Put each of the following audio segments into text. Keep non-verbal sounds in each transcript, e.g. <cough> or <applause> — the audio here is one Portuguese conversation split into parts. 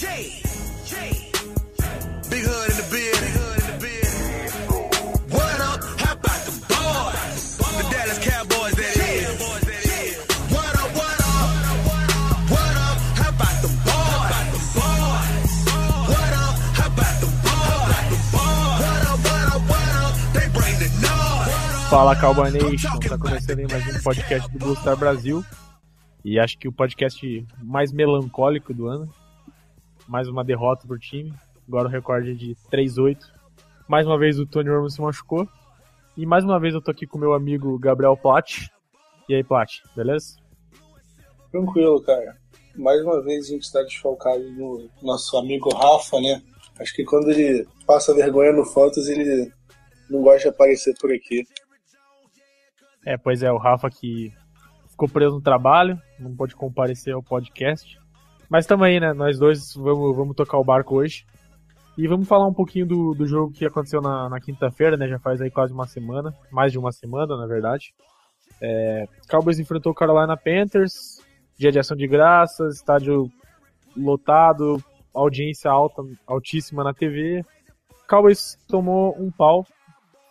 Big hood in the bed, big hood in the bed. What up? How about the boys? The Dallas Cowboys, that is. Fala Cowboy Nation, tá começando aí mais um podcast do Blue Star Brasil. E acho que o podcast mais melancólico do ano. Mais uma derrota pro time. Agora o recorde é de 3-8. Mais uma vez o Tony Romo se machucou. E mais uma vez eu tô aqui com meu amigo Gabriel Plat. E aí, Plat, beleza? Tranquilo, cara. Mais uma vez a gente está desfalcado no nosso amigo Rafa, né? Acho que quando ele passa vergonha no Fotos, ele não gosta de aparecer por aqui. É, pois é, o Rafa que ficou preso no trabalho, não pôde comparecer ao podcast. Mas tamo aí, né? Nós dois vamos, vamos tocar o barco hoje. E vamos falar um pouquinho do, do jogo que aconteceu na, na quinta-feira, né? Já faz aí quase uma semana, mais de uma semana, na verdade. É, Cowboys enfrentou o Carolina Panthers, dia de ação de graças, estádio lotado, audiência alta, altíssima na TV. Cowboys tomou um pau,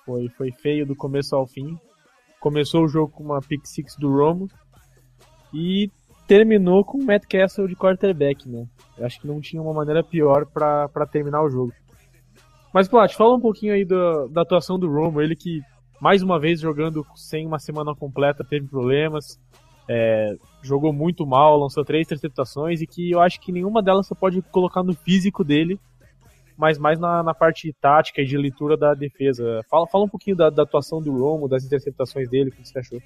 foi, foi feio do começo ao fim. Começou o jogo com uma pick six do Romo e terminou com o Matt Castle de quarterback, né? Eu acho que não tinha uma maneira pior para terminar o jogo. Mas, Plat, fala um pouquinho aí da, da atuação do Romo, ele que, mais uma vez, jogando sem uma semana completa, teve problemas, é, jogou muito mal, lançou três interceptações e que eu acho que nenhuma delas você pode colocar no físico dele, mas mais na, na parte tática e de leitura da defesa. Fala, fala um pouquinho da, da atuação do Romo, das interceptações dele, o que você achou?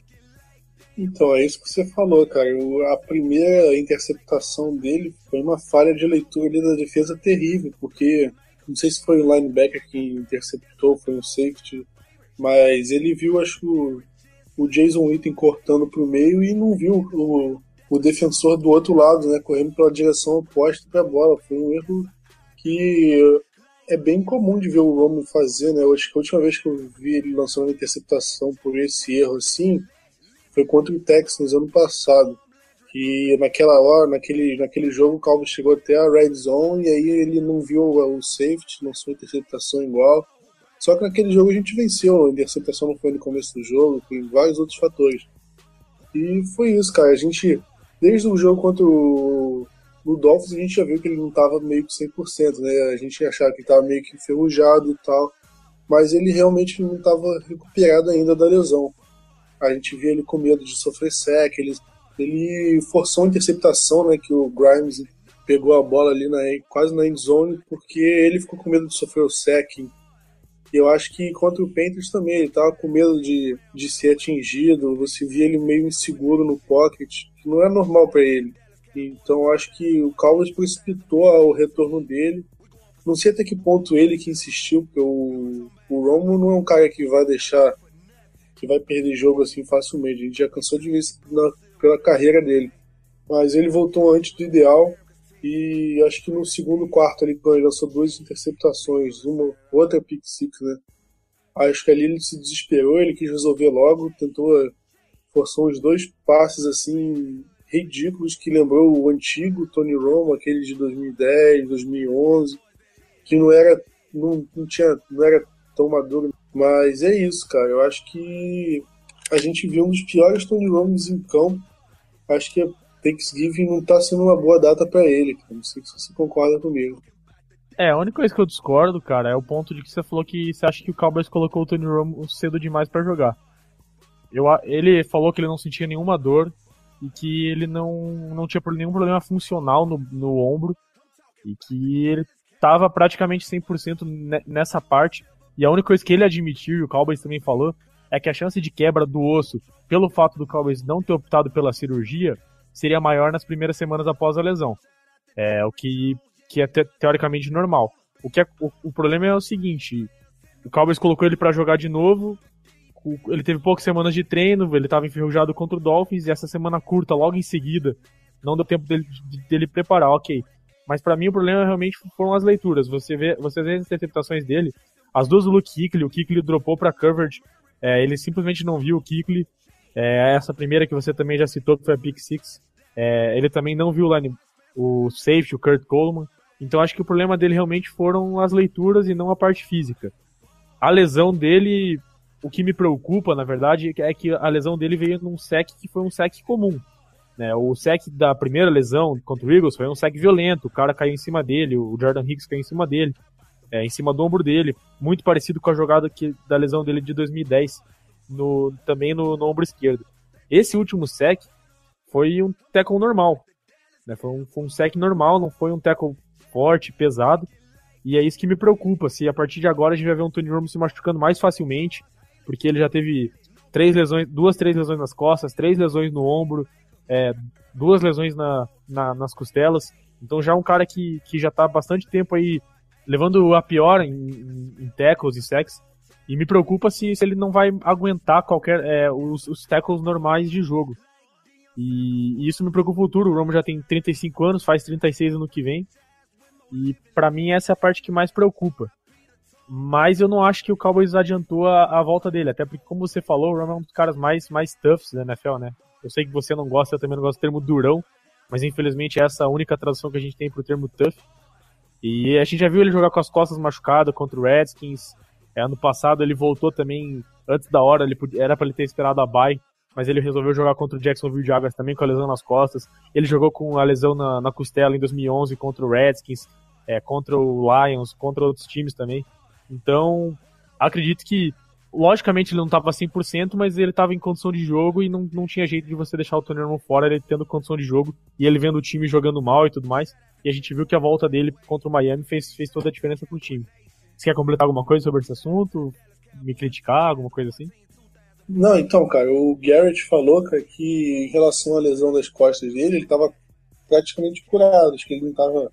Então, é isso que você falou, cara. O- A primeira interceptação dele foi uma falha de leitura ali da defesa terrível, porque não sei se foi o linebacker que interceptou, foi um safety, mas ele viu, acho que o, o Jason Witten cortando pro meio e não viu o, o defensor do outro lado, né, correndo pela direção oposta pra bola. Foi um erro que é bem comum de ver o Romo fazer, né? Eu acho que a última vez que eu vi ele lançando uma interceptação por esse erro assim foi contra o Texans ano passado. Que naquela hora, naquele, naquele jogo, o Cowboys chegou até a red zone e aí ele não viu o safety, lançou uma interceptação igual. Só que naquele jogo a gente venceu, a interceptação não foi no começo do jogo, tem vários outros fatores. E foi isso, cara. A gente, desde o jogo contra o, o Dolphins, a gente já viu que ele não estava meio que 100%, né? A gente achava que ele estava meio que enferrujado e tal. Mas ele realmente não estava recuperado ainda da lesão. A gente via ele com medo de sofrer sec, ele, ele forçou a interceptação, né? Que o Grimes pegou a bola ali na, quase na end zone, porque ele ficou com medo de sofrer o sec. E eu acho que contra o Panthers também, ele tava com medo de, de ser atingido, você via ele meio inseguro no pocket, que não é normal para ele. Então acho que o Cowboys precipitou o retorno dele. Não sei até que ponto ele que insistiu, porque o, o Romo não é um cara que vai deixar, que vai perder jogo assim facilmente. A gente já cansou de ver isso na, pela carreira dele. Mas ele voltou antes do ideal. E acho que no segundo quarto ele lançou duas interceptações, uma outra pick six, né? Acho que ali ele se desesperou, ele quis resolver logo, tentou, forçou uns dois passes assim ridículos que lembrou o antigo Tony Romo, aquele de 2010, 2011, que não era, não, não tinha, não era tão maduro. Mas é isso, cara. Eu acho que a gente viu um dos piores Tony Romos em campo. Acho que a Thanksgiving não tá sendo uma boa data para ele. cara. Não sei se você concorda comigo. É, a única coisa que eu discordo, cara, é o ponto de que você falou que você acha que o Cowboys colocou o Tony Romo cedo demais pra jogar. Eu, ele falou que ele não sentia nenhuma dor e que ele não, não tinha nenhum problema funcional no, no ombro e que ele tava praticamente 100% ne- nessa parte. E a única coisa que ele admitiu, e o Cowboys também falou, é que a chance de quebra do osso, pelo fato do Cowboys não ter optado pela cirurgia, seria maior nas primeiras semanas após a lesão. É o que, que é te- teoricamente normal. O, que é- o, o problema é o seguinte: o Cowboys colocou ele pra jogar de novo. ele teve poucas semanas de treino, ele estava enferrujado contra o Dolphins, e essa semana curta, logo em seguida, não deu tempo dele, de- dele preparar, ok. Mas pra mim o problema realmente foram as leituras. Você vê, você vê as interpretações dele, as duas do Luke Kuechly, o Kuechly dropou pra coverage, é, ele simplesmente não viu o Kuechly. É, essa primeira que você também já citou, que foi a pick six, é, ele também não viu o, line, o safety, o Kurt Coleman. Então acho que o problema dele realmente foram as leituras e não a parte física. A lesão dele, o que me preocupa, na verdade, é que a lesão dele veio num sec que foi um sec comum. Né? O sec da primeira lesão contra o Eagles foi um sec violento, o cara caiu em cima dele, o Jordan Hicks caiu em cima dele, é, em cima do ombro dele, muito parecido com a jogada que, da lesão dele de 2010, no, também no, no ombro esquerdo. Esse último sec foi um tackle normal, né? foi, um, foi um sec normal, não foi um tackle forte, pesado, e é isso que me preocupa, se a partir de agora a gente vai ver um Tony Romo se machucando mais facilmente, porque ele já teve três lesões, duas, três lesões nas costas, três lesões no ombro, é, duas lesões na, na, nas costelas. Então já é um cara que, que já está bastante tempo aí levando a pior em, em, em tackles e sacks. E me preocupa se, se ele não vai aguentar qualquer é, os, os tackles normais de jogo. E, e, isso me preocupa o futuro. O Romo já tem 35 anos, faz 36 ano que vem. E para mim essa é a parte que mais preocupa. Mas eu não acho que o Cowboys adiantou a, a volta dele, até porque, como você falou, o Romo é um dos caras mais, mais toughs da NFL, né? Eu sei que você não gosta, eu também não gosto do termo durão, mas infelizmente essa é a única tradução que a gente tem pro termo tough. E a gente já viu ele jogar com as costas machucadas contra o Redskins. É, ano passado ele voltou também antes da hora, ele podia, era para ele ter esperado a bye, mas ele resolveu jogar contra o Jacksonville Jaguars também com a lesão nas costas. Ele jogou com a lesão na, na costela em 2011 contra o Redskins, é, contra o Lions, contra outros times também. Então, acredito que logicamente ele não estava 100%, mas ele estava em condição de jogo e não, não tinha jeito de você deixar o Tony Romo fora, ele tendo condição de jogo e ele vendo o time jogando mal e tudo mais. E a gente viu que a volta dele contra o Miami fez, fez toda a diferença pro time. Você quer completar alguma coisa sobre esse assunto? Me criticar, alguma coisa assim? Não, então, cara, o Garrett falou cara, que em relação à lesão das costas dele, ele estava praticamente curado, acho que ele não estava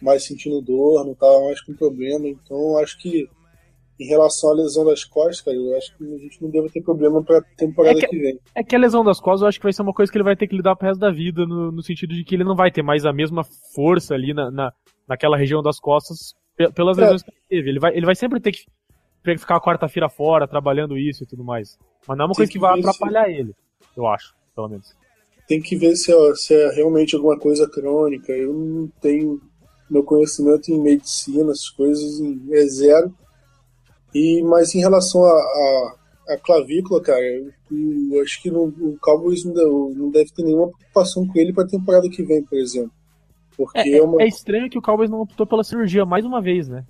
mais sentindo dor, não estava mais com problema, então acho que em relação à lesão das costas, cara, eu acho que a gente não deve ter problema pra temporada é que, que, vem. É que a lesão das costas eu acho que vai ser uma coisa que ele vai ter que lidar pro resto da vida, no, no sentido de que ele não vai ter mais a mesma força ali na, na naquela região das costas pelas é. lesões que ele teve. Ele vai, ele vai sempre ter que, ficar a quarta-feira fora, trabalhando isso e tudo mais. Mas não é uma tem coisa que, que vai atrapalhar se... ele, eu acho, pelo menos. Tem que ver se é, se é realmente alguma coisa crônica. Eu não tenho meu conhecimento em medicina, essas coisas é zero. E, mas em relação a, a, a clavícula, cara, eu, eu, acho que no, o Cowboys não deve, não deve ter nenhuma preocupação com ele para a temporada que vem, por exemplo. Porque é, é, uma... é, estranho que o Cowboys não optou pela cirurgia mais uma vez, né?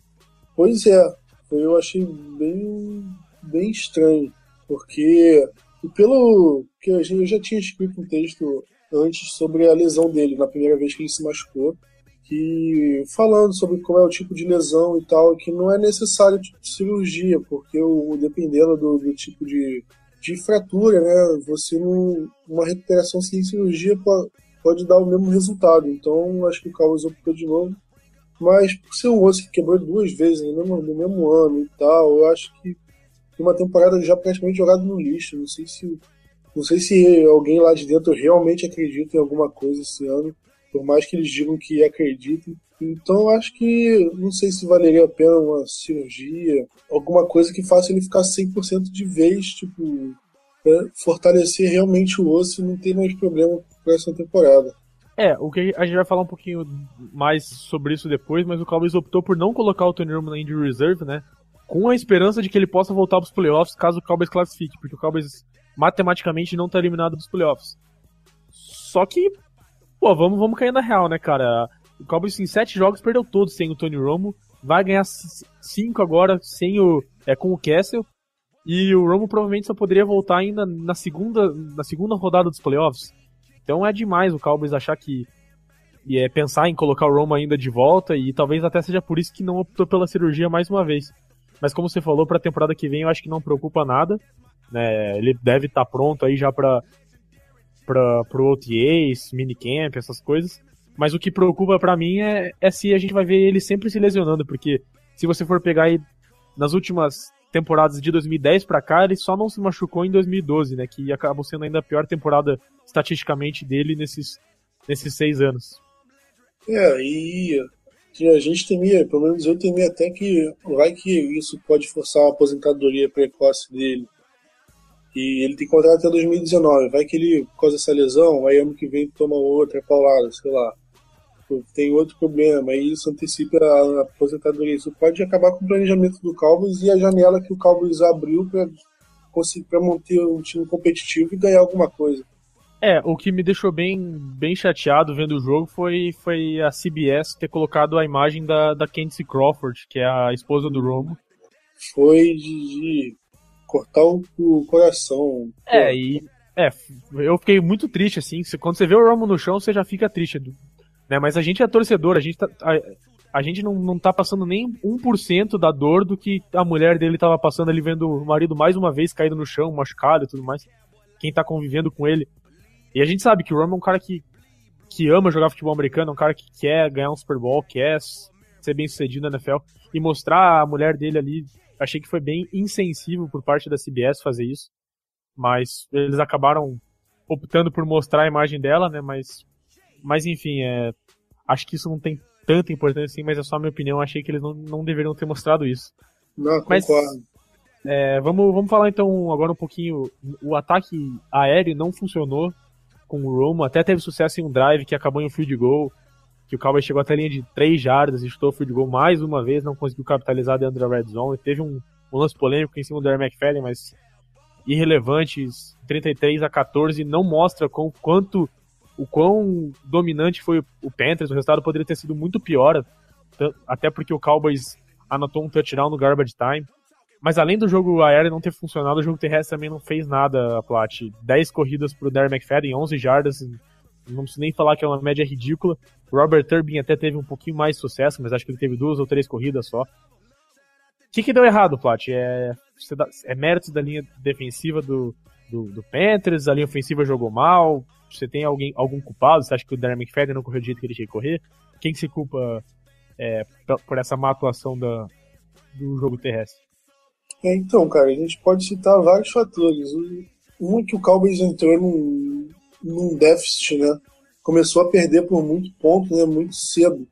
Pois é, eu achei bem, bem estranho, porque pelo que eu já tinha escrito um texto antes sobre a lesão dele na primeira vez que ele se machucou que falando sobre como é o tipo de lesão e tal, que não é necessário tipo cirurgia, porque o, dependendo do, do tipo de, de fratura, né, você não, uma recuperação sem cirurgia pode, pode dar o mesmo resultado. Então acho que o Cowboys optou de novo. Mas por ser um osso que quebrou duas vezes no mesmo, no mesmo ano e tal, eu acho que uma temporada já praticamente jogada no lixo. Não sei se não sei se alguém lá de dentro realmente acredita em alguma coisa esse ano por mais que eles digam que acreditem. Então acho que não sei se valeria a pena uma cirurgia, alguma coisa que faça ele ficar 100% de vez, tipo, fortalecer realmente o osso e não ter mais problema para essa temporada. É, o que a gente vai falar um pouquinho mais sobre isso depois, mas o Cowboys optou por não colocar o Tony Romo na injury reserve, né? Com a esperança de que ele possa voltar para os playoffs caso o Cowboys classifique, porque o Cowboys matematicamente não está eliminado dos playoffs. Só que Pô, vamos, vamos cair na real, né, cara? O Cowboys em sete jogos perdeu todos sem o Tony Romo. Vai ganhar cinco agora sem o, é, com o Castle. E o Romo provavelmente só poderia voltar ainda na segunda, na segunda rodada dos playoffs. Então é demais o Cowboys achar que e é pensar em colocar o Romo ainda de volta e talvez até seja por isso que não optou pela cirurgia mais uma vez. Mas como você falou, para a temporada que vem eu acho que não preocupa nada. Né? Ele deve estar tá pronto aí já para para pro OTAs, minicamp, essas coisas. Mas o que preocupa para mim é, é se a gente vai ver ele sempre se lesionando, porque se você for pegar aí nas últimas temporadas de 2010 para cá, ele só não se machucou em 2012, né? Que acabou sendo ainda a pior temporada estatisticamente dele nesses, nesses seis anos. É, e a gente temia, pelo menos eu temia até que vai que isso pode forçar a aposentadoria precoce dele. E ele tem contrato até 2019. Vai que ele, por causa dessa lesão, aí ano que vem toma outra paulada, sei lá. Tem outro problema, e isso antecipa a aposentadoria. Isso pode acabar com o planejamento do Cowboys e a janela que o Cowboys abriu para conseguir para manter um time competitivo e ganhar alguma coisa. É, o que me deixou bem, bem chateado vendo o jogo foi, foi a CBS ter colocado a imagem da, da Candice Crawford, que é a esposa do Romo. Foi de, de cortar o, o coração. É, e é, eu fiquei muito triste, assim. Quando você vê o Romo no chão, você já fica triste. Né? Mas a gente é torcedor, a gente, tá, a, a gente não, não tá passando nem 1% da dor do que a mulher dele tava passando ali vendo o marido mais uma vez caído no chão, machucado e tudo mais. Quem tá convivendo com ele. E a gente sabe que o Romo é um cara que, que ama jogar futebol americano, é um cara que quer ganhar um Super Bowl, quer ser bem sucedido na NFL. E mostrar a mulher dele ali, achei que foi bem insensível por parte da CBS fazer isso. Mas eles acabaram optando por mostrar a imagem dela, né? Mas, mas enfim, é, acho que isso não tem tanta importância assim, mas é só a minha opinião. Achei que eles não, não deveriam ter mostrado isso. Não, concordo. é, vamos, vamos falar então agora um pouquinho. O ataque aéreo não funcionou com o Romo. Até teve sucesso em um drive que acabou em um field goal. Que o Cowboys chegou até a linha de 3 jardas e chutou o field goal mais uma vez, não conseguiu capitalizar dentro da red zone. Teve um, um lance polêmico em cima do Aaron McFadden, mas irrelevantes, 33 a 14, não mostra com, quanto o quão dominante foi o Panthers. O resultado poderia ter sido muito pior, até porque o Cowboys anotou um touchdown no garbage time. Mas além do jogo aéreo não ter funcionado, o jogo terrestre também não fez nada, Plat. 10 corridas pro Darren McFadden, 11 jardas, não preciso nem falar que é uma média ridícula. Robert Turbin até teve um pouquinho mais de sucesso, mas acho que ele teve duas ou três corridas só. O que, que deu errado, Plat? É, é mérito da linha defensiva do, do, do, Panthers, a linha ofensiva jogou mal, você tem alguém, algum culpado? Você acha que o Darren McFadden não correu do jeito que ele tinha que correr? Quem que se culpa é, por essa má atuação da, do jogo terrestre? É, então, cara, a gente pode citar vários fatores. Um é que o Cowboys entrou num, num déficit, né? Começou a perder por muito ponto, né? Muito cedo.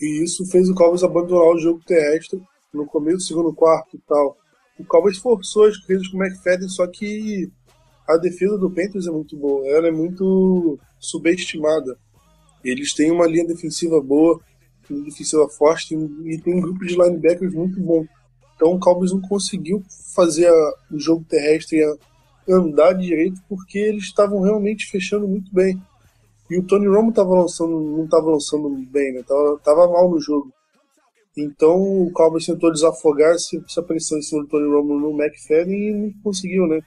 E isso fez o Cowboys abandonar o jogo terrestre no começo do segundo quarto e tal. O Cowboys forçou as corridas com o McFadden, só que a defesa do Panthers é muito boa. Ela é muito subestimada. Eles têm uma linha defensiva boa, uma defensiva forte e tem um grupo de linebackers muito bom. Então o Cowboys não conseguiu fazer o jogo terrestre andar direito porque eles estavam realmente fechando muito bem. E o Tony Romo tava lançando, não estava lançando bem, né? Tava, tava mal no jogo. Então o Cowboys tentou desafogar essa pressão em cima do Tony Romo no McFadden e não conseguiu, né?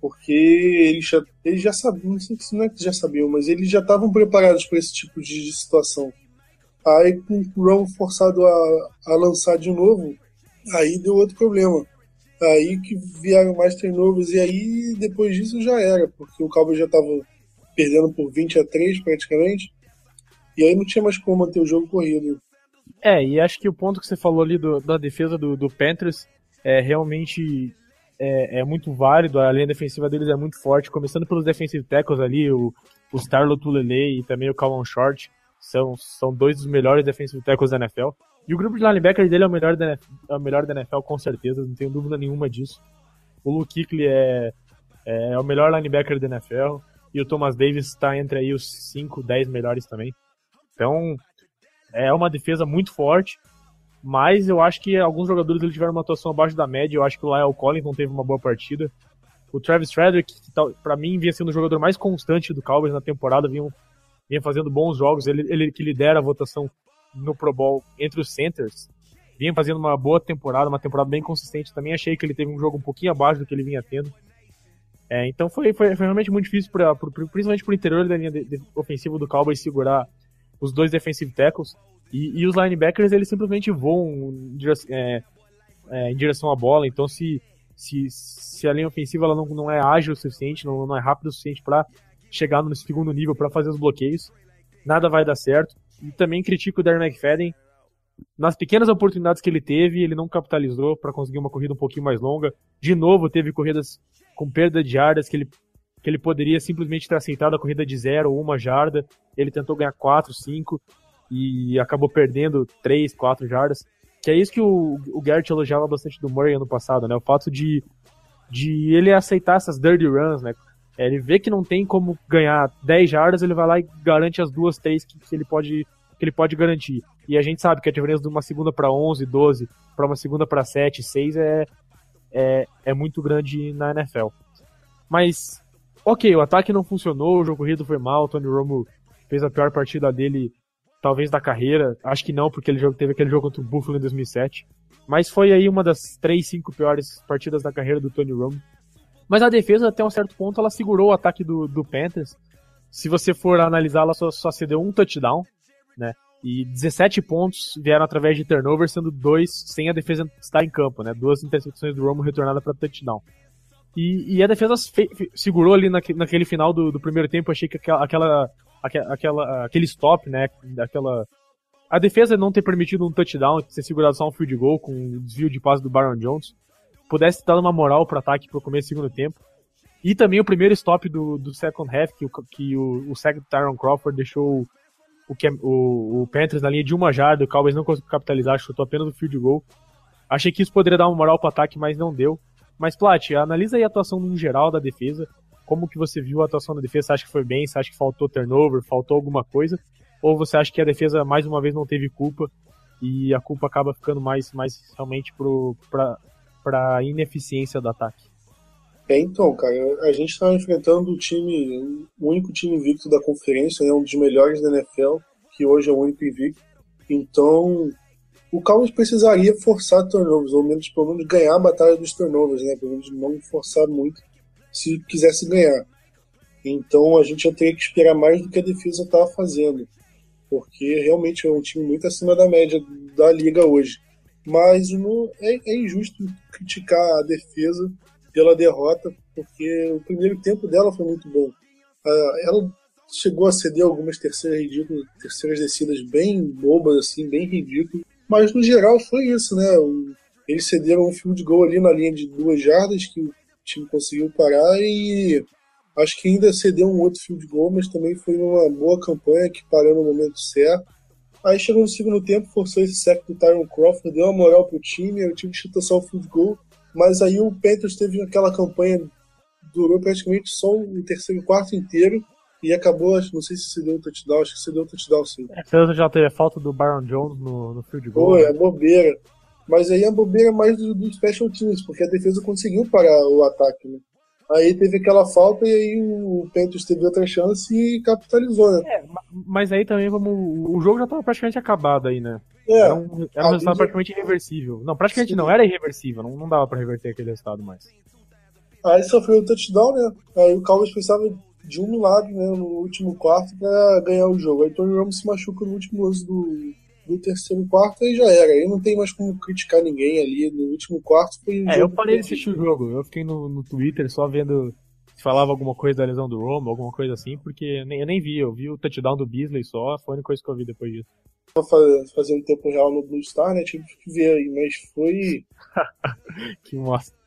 Porque eles já, eles já sabiam, não sei se não é que já sabiam, mas eles já estavam preparados para esse tipo de situação. Aí com o Romo forçado a, a lançar de novo, Aí deu outro problema. Aí que vieram mais turnovers e aí depois disso já era, porque o Cowboys já estava perdendo por 20 a 3 praticamente. E aí não tinha mais como manter o jogo corrido. É, e acho que o ponto que você falou ali do, da defesa do, do Panthers é realmente é, é, muito válido, a linha defensiva deles é muito forte, começando pelos defensive tackles ali, o, o Starlo Tulele e também o Calvin Short, são, são dois dos melhores defensive tackles da NFL. E o grupo de linebacker dele é o melhor da NFL, é o melhor da NFL com certeza, não tenho dúvida nenhuma disso. O Luke Kuechly é, é o melhor linebacker da NFL e o Thomas Davis está entre aí os 5, 10 melhores também. Então, é uma defesa muito forte, mas eu acho que alguns jogadores ele tiveram uma atuação abaixo da média. Eu acho que o Lyle Collins não teve uma boa partida. O Travis Frederick, que para mim vinha sendo o jogador mais constante do Cowboys na temporada, vinha, vinha fazendo bons jogos. Ele, ele que lidera a votação no Pro Bowl entre os centers, vinha fazendo uma boa temporada, uma temporada bem consistente. Também achei que ele teve um jogo um pouquinho abaixo do que ele vinha tendo. É, então foi, foi, foi, realmente muito difícil, pra, pro, principalmente pro interior da linha de, de, ofensiva do Cowboys segurar os dois defensive tackles. E, e os linebackers eles simplesmente voam é, é, em direção à bola. Então se, se, se a linha ofensiva ela não, não é ágil o suficiente, não, não é rápido o suficiente para chegar no segundo nível para fazer os bloqueios, nada vai dar certo. E também critico o Darren McFadden. Nas pequenas oportunidades que ele teve, ele não capitalizou para conseguir uma corrida um pouquinho mais longa. De novo, teve corridas com perda de jardas que ele, que ele poderia simplesmente ter aceitado a corrida de zero ou uma jarda. Ele tentou ganhar quatro, cinco e acabou perdendo três, quatro jardas. Que é isso que o, o Garrett elogiava bastante do Murray ano passado, né? O fato de, de ele aceitar essas dirty runs, né? Ele vê que não tem como ganhar 10 jardas, ele vai lá e garante as duas, três que, que ele pode que ele pode garantir. E a gente sabe que a diferença de uma segunda para 11, 12, para uma segunda para 7, 6 é, é, é muito grande na NFL. Mas, ok, o ataque não funcionou, o jogo corrido foi mal, o Tony Romo fez a pior partida dele, talvez da carreira. Acho que não, porque ele teve aquele jogo contra o Buffalo em 2007. Mas foi aí uma das 3, 5 piores partidas da carreira do Tony Romo. Mas a defesa, até um certo ponto, ela segurou o ataque do, do Panthers. Se você for analisar, ela só, só cedeu um touchdown, né? E 17 pontos vieram através de turnover, sendo dois sem a defesa estar em campo, né? Duas interceptações do Romo retornadas para touchdown. E, e, a defesa segurou ali naque, naquele final do, do, primeiro tempo. Achei que aquela, aquela, aquela, aquele stop, né? Aquela, a defesa não ter permitido um touchdown, ter segurado só um field goal com um desvio de passe do Baron Jones, pudesse dar uma moral pro ataque pro começo do segundo tempo. E também o primeiro stop do, do second half, que, o, que o, o second Tyron Crawford deixou o, o, o Panthers na linha de uma jarda, o Cowboys não conseguiu capitalizar, chutou apenas o field goal. Achei que isso poderia dar uma moral pro ataque, mas não deu. Mas, Plat, analisa aí a atuação no geral da defesa. Como que você viu a atuação da defesa? Você acha que foi bem? Você acha que faltou turnover? Faltou alguma coisa? Ou você acha que a defesa, mais uma vez, não teve culpa e a culpa acaba ficando mais, mais realmente para a ineficiência do ataque? É, então, cara, a gente está enfrentando o time, o único time invicto da conferência, né, um dos melhores da NFL, que hoje é o único invicto. Então, o Cowboys precisaria forçar turnovers, ou menos pelo menos ganhar a batalha dos turnovers, né? Pelo menos não forçar muito se quisesse ganhar. Então a gente já teria que esperar mais do que a defesa estava fazendo porque realmente é um time muito acima da média da liga hoje. Mas é, é, injusto criticar a defesa pela derrota, porque o primeiro tempo dela foi muito bom. ela chegou a ceder algumas terceiras ridículas, terceiras descidas bem bobas, assim, bem ridículas, mas no geral foi isso, né? eles cederam um field goal ali na linha de duas jardas que o time conseguiu parar e Acho que ainda cedeu um outro field goal, mas também foi uma boa campanha que parou no momento certo. Aí chegou no segundo tempo, forçou esse sec do Tyron Crawford, deu uma moral pro time, o time chutou só o field goal, mas aí o Panthers teve aquela campanha, durou praticamente só o terceiro quarto inteiro, e acabou, não sei se se deu o touchdown, acho que se deu o touchdown sim. É, já teve a falta do Byron Jones no, no field goal. Foi, né? é bobeira. Mas aí a bobeira é mais do, do special teams, porque a defesa conseguiu parar o ataque, né? Aí teve aquela falta e aí o Panthers teve outra chance e capitalizou, né? É, mas aí também vamos. O jogo já estava praticamente acabado aí, né? É, era um, era um resultado praticamente irreversível. Não, praticamente Sim. não, era irreversível, não, não dava para reverter aquele resultado mais. Aí sofreu o touchdown, né? Aí o Cowboys precisava de um milagre, né, no último quarto para ganhar o jogo. Aí Tony Ramos se machuca no último lance do, do terceiro quarto e já era. Aí não tem mais como criticar ninguém ali. No último quarto foi um É, eu parei de assistir o jogo. Eu fiquei no, no Twitter só vendo se falava alguma coisa da lesão do Romo, alguma coisa assim, porque nem, eu nem vi. Eu vi o touchdown do Beasley só, foi a única coisa que eu vi depois disso. Fazendo tempo real no Blue Star, né? Tive que ver aí, mas foi. <laughs> que mostra.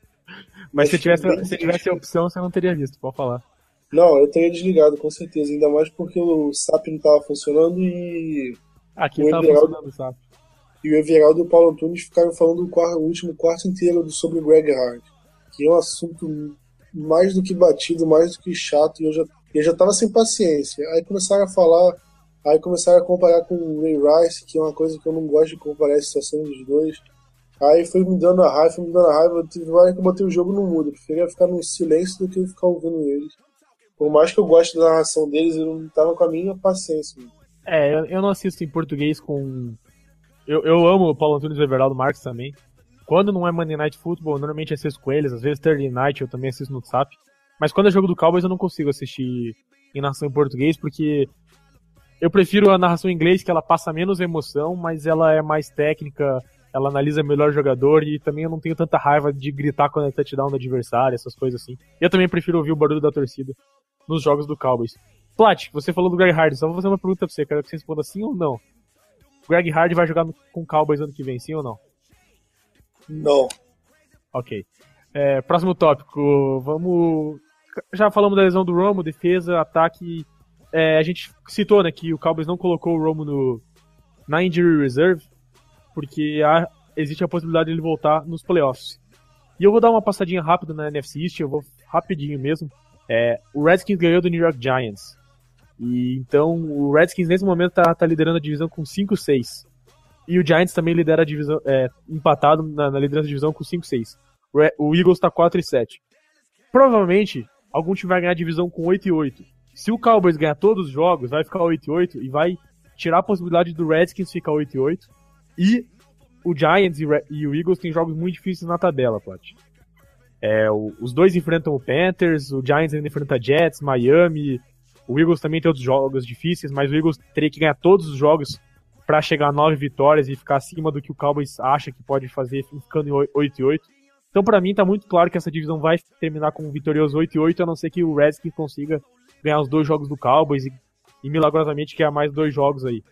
Mas, mas se tivesse, se tivesse a opção, você não teria visto, pode falar. Não, eu teria desligado, com certeza. Ainda mais porque o SAP não estava funcionando e Aqui tá funcionando, sabe? E o Everaldo e o Paulo Antunes ficaram falando o, quarto, o último quarto inteiro sobre o Greg Hart, que é um assunto mais do que batido, mais do que chato, e eu já, eu já tava sem paciência. Aí começaram a falar, aí começaram a comparar com o Ray Rice, que é uma coisa que eu não gosto de comparar a situação dos dois. Aí foi me dando a raiva, foi me dando a raiva. Tive hora que eu botei o jogo no mudo. Eu preferia ficar no silêncio do que ficar ouvindo eles. Por mais que eu goste da narração deles, eu não tava com a minha paciência. Mano. É, eu, não assisto em português com. Eu, eu amo o Paulo Antunes e o Everaldo Marques também. Quando não é Monday Night Football, normalmente assisto com eles, às vezes Thursday Night eu também assisto no SAP. Mas quando é jogo do Cowboys eu não consigo assistir em narração em português, porque eu prefiro a narração em inglês, que ela passa menos emoção, mas ela é mais técnica, ela analisa melhor o jogador e também eu não tenho tanta raiva de gritar quando é touchdown do adversário, essas coisas assim. Eu também prefiro ouvir o barulho da torcida nos jogos do Cowboys. Plat, você falou do Greg Hardy, só vou fazer uma pergunta pra você, quero que você responda sim ou não. O Greg Hardy vai jogar no, com o Cowboys ano que vem, sim ou não? Não. Ok. É, próximo tópico, vamos... Já falamos da lesão do Romo, defesa, ataque... É, a gente citou né, que o Cowboys não colocou o Romo no, na injury reserve, porque há, existe a possibilidade de ele voltar nos playoffs. E eu vou dar uma passadinha rápida na NFC East, eu vou rapidinho mesmo. É, o Redskins ganhou do New York Giants. E então o Redskins nesse momento tá, tá liderando a divisão com 5-6. E o Giants também lidera a divisão, é, empatado na, na liderança da divisão com 5-6. O Eagles tá 4 e 7. Provavelmente, algum time vai ganhar a divisão com 8 e 8. Se o Cowboys ganhar todos os jogos, vai ficar 8 e 8 vai tirar a possibilidade do Redskins ficar 8 e 8. O Giants e, e o Eagles têm jogos muito difíceis na tabela, Plat. É, os dois enfrentam o Panthers, o Giants ainda enfrenta Jets, Miami, o Eagles também tem outros jogos difíceis, mas o Eagles teria que ganhar todos os jogos para chegar a nove vitórias e ficar acima do que o Cowboys acha que pode fazer, ficando em 8 e 8. Então, para mim, tá muito claro que essa divisão vai terminar com um vitorioso 8 e 8, a não ser que o Redskins consiga ganhar os dois jogos do Cowboys e, e milagrosamente ganhar mais dois jogos aí.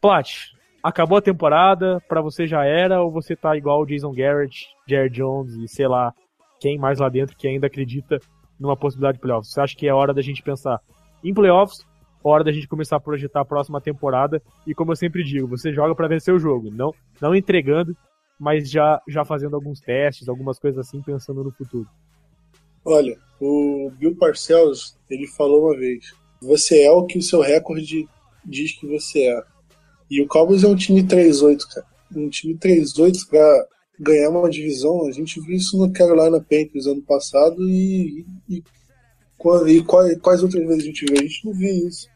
Plat, acabou a temporada, para você já era, ou você tá igual o Jason Garrett, Jared Jones e sei lá, quem mais lá dentro que ainda acredita numa possibilidade de playoffs? Você acha que é hora da gente pensar em playoffs, hora da gente começar a projetar a próxima temporada e como eu sempre digo, você joga para vencer o jogo, não não entregando, mas já já fazendo alguns testes, algumas coisas assim, pensando no futuro. Olha, o Bill Parcells, ele falou uma vez: "Você é o que o seu recorde diz que você é". E o Cowboys é um time 3-8, cara. Um time 3-8 para ganhar uma divisão. A gente viu isso no Carolina Panthers ano passado e, e, e quais, quais, outras vezes a gente viu? A gente não viu isso.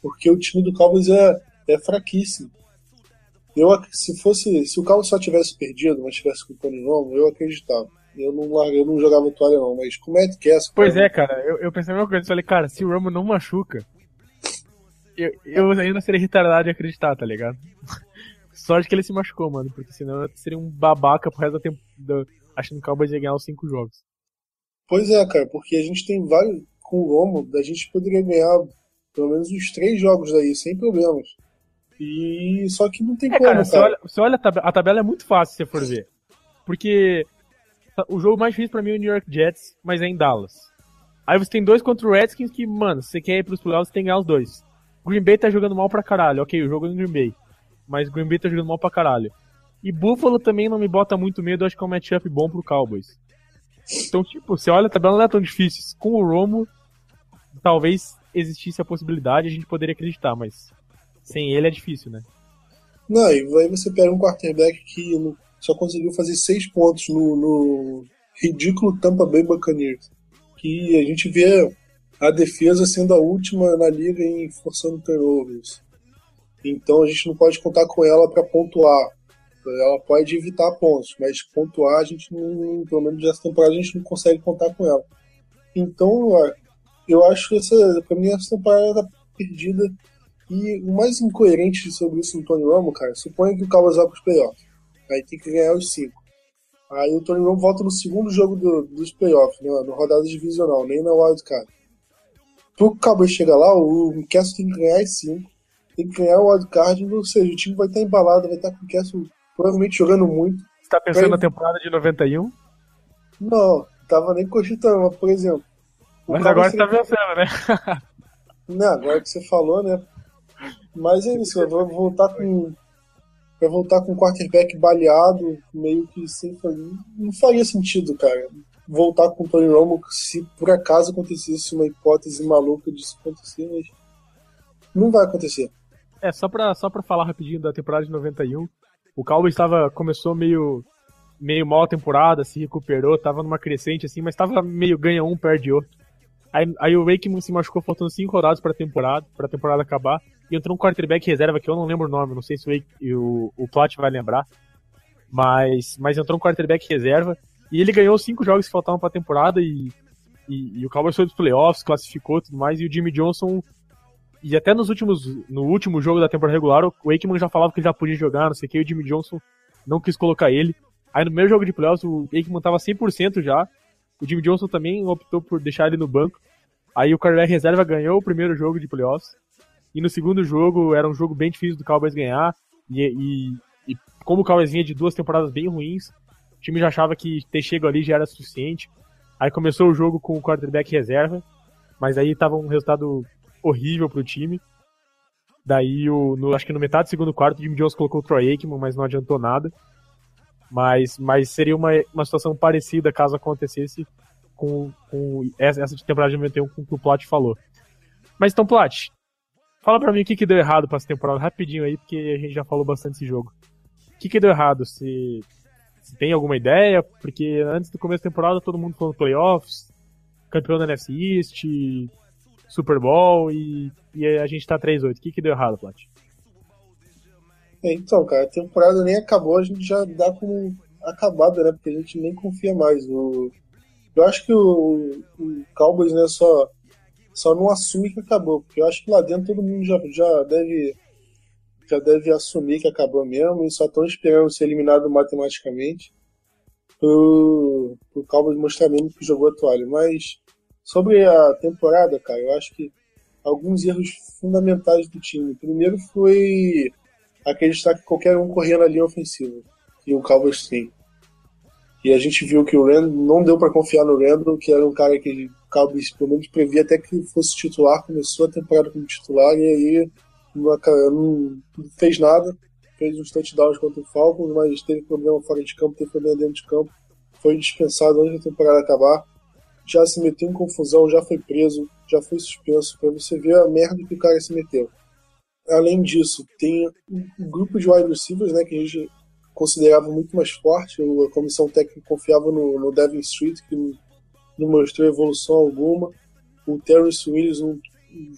Porque o time do Cowboys é, é fraquíssimo. Eu, se fosse, se o Cowboys só tivesse perdido, mas tivesse com o Tony Romo, eu acreditava. Eu não, eu não jogava toalha não, mas com o Matt Cass... Pois é, cara, eu, eu pensei a mesma coisa. Eu falei, cara, se o Romo não machuca, eu, eu ainda seria retardado de acreditar, tá ligado? <laughs> Sorte que ele se machucou, mano, porque senão eu seria um babaca pro resto do tempo, do, achando que o Cowboys ia ganhar os cinco jogos. Pois é, cara, porque a gente tem vários. Com o Romo, a gente poderia ganhar pelo menos os três jogos daí, sem problemas. E só que não tem é, como, cara. Você olha, você olha a, tabela, a tabela é muito fácil se você for ver. Porque o jogo mais difícil pra mim é o New York Jets, mas é em Dallas. Aí você tem dois contra o Redskins que, mano, se você quer ir pros playoffs, você tem que ganhar os dois. Green Bay tá jogando mal pra caralho. Ok, o jogo é no Green Bay. Mas Green Bay tá jogando mal pra caralho. E Buffalo também não me bota muito medo, acho que é um matchup bom pro Cowboys. Então, tipo, você olha, a tabela não é tão difícil. Com o Romo, talvez existisse a possibilidade, a gente poderia acreditar, mas sem ele é difícil, né? Não, e aí você pega um quarterback que só conseguiu fazer seis pontos no, no ridículo Tampa Bay Buccaneers. Que a gente vê a defesa sendo a última na liga em forçando turnovers. Então a gente não pode contar com ela para pontuar. Ela pode evitar pontos, mas pontuar a gente não, pelo menos nessa temporada a gente não consegue contar com ela. Então eu acho que essa, pra mim essa temporada tá perdida. E o mais incoerente sobre isso no Tony Romo, cara, suponha que o Cowboys vá pros playoffs. Aí tem que ganhar os cinco. Aí o Tony Romo volta no segundo jogo do, dos playoffs, né, no rodada divisional, nem na Wild Card. Pro Cowboys chegar lá, o Castle tem que ganhar as 5. Tem que ganhar o wildcard, ou seja, o time vai estar embalado, vai estar com o Castle provavelmente jogando muito. Você tá pensando na temporada de 91? Não, tava nem cogitando, mas por exemplo. Mas agora você tá pensando, né? <laughs> Não, agora que você falou, né? Mas é isso, eu vou voltar com. Vai voltar com o quarterback baleado, meio que sem fazer. Não faria sentido, cara voltar com o Tony Romo se por acaso acontecesse uma hipótese maluca disso acontecer, mas não vai acontecer. É, só pra, só pra falar rapidinho da temporada de 91, o Cowboys estava começou meio meio mal a temporada, se recuperou, tava numa crescente assim, mas tava meio ganha um, perde outro. Aí, aí o Wakeman se machucou faltando cinco rodadas pra temporada, pra temporada acabar, e entrou um quarterback reserva que eu não lembro o nome, não sei se o, Wake, o, o Plot vai lembrar, mas, mas entrou um quarterback reserva, e ele ganhou cinco jogos que faltavam pra temporada e, e, e o Cowboys foi dos playoffs, classificou tudo mais, e o Jimmy Johnson. E até nos últimos. No último jogo da temporada regular, o Aikman já falava que ele já podia jogar, não sei o que, e o Jimmy Johnson não quis colocar ele. Aí no primeiro jogo de playoffs, o Aikman tava 100% já. O Jimmy Johnson também optou por deixar ele no banco. Aí o quarterback reserva ganhou o primeiro jogo de playoffs. E no segundo jogo, era um jogo bem difícil do Cowboys ganhar. E, e, e como o Cowboys vinha de duas temporadas bem ruins, o time já achava que ter chego ali já era suficiente. Aí começou o jogo com o quarterback reserva, mas aí tava um resultado horrível pro time. Daí, o, no, acho que no metade do segundo quarto, o Jimmy Jones colocou o Troy Aikman, mas não adiantou nada. Mas, mas seria uma, uma situação parecida caso acontecesse com, com essa, temporada de 91 com o que o Plot falou. Mas então, Plot, Fala pra mim o que, que deu errado pra essa temporada, rapidinho aí, porque a gente já falou bastante desse jogo. O que, que deu errado? Se, se tem alguma ideia? Porque antes do começo da temporada todo mundo falou playoffs, campeão da NFC East, Super Bowl e, e a gente tá 3-8. O que, que deu errado, Plat? É, então, cara, a temporada nem acabou, a gente já dá como acabada, né? Porque a gente nem confia mais. Eu acho que o, o Cowboys, né, só, só não assume que acabou, porque eu acho que lá dentro todo mundo já, já deve já deve assumir que acabou mesmo e só estão esperando ser eliminado matematicamente pro, pro Cowboys mostrar mesmo que jogou a toalha. Mas sobre a temporada, cara, eu acho que alguns erros fundamentais do time. Primeiro foi acreditar que qualquer um corria na linha ofensiva, que o Cowboys tem. E a gente viu que o Randall não deu para confiar no Randall, que era um cara que o Cowboys pelo menos previa até que fosse titular, começou a temporada como titular e aí não, não fez nada, fez uns touchdowns contra o Falcons, mas teve problema fora de campo, teve problema dentro de campo, foi dispensado antes da temporada acabar, já se meteu em confusão, já foi preso, já foi suspenso, para você ver a merda que o cara se meteu. Além disso, tem um grupo de wide receivers, né, que a gente considerava muito mais forte. A comissão técnica confiava no, no Devin Street, que não mostrou evolução alguma. O Terrence Williams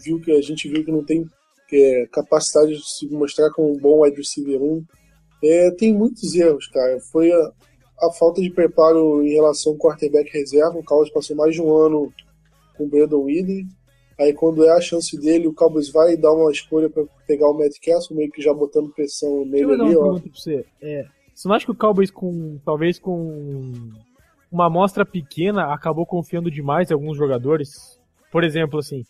viu que a gente viu que não tem é, capacidade de se mostrar como um bom wide receiver 1. É, tem muitos erros, cara. Foi a, a, falta de preparo em relação ao quarterback reserva. O Cowboys passou mais de um ano com o Brandon Whedon. Aí quando é a chance dele, o Cowboys vai dar uma escolha para pegar o Matt Castle, meio que já botando pressão nele Deixa eu ali, uma pergunta pra você. É, você não acha que o Cowboys com, talvez com uma amostra pequena, acabou confiando demais em alguns jogadores? Por exemplo, assim,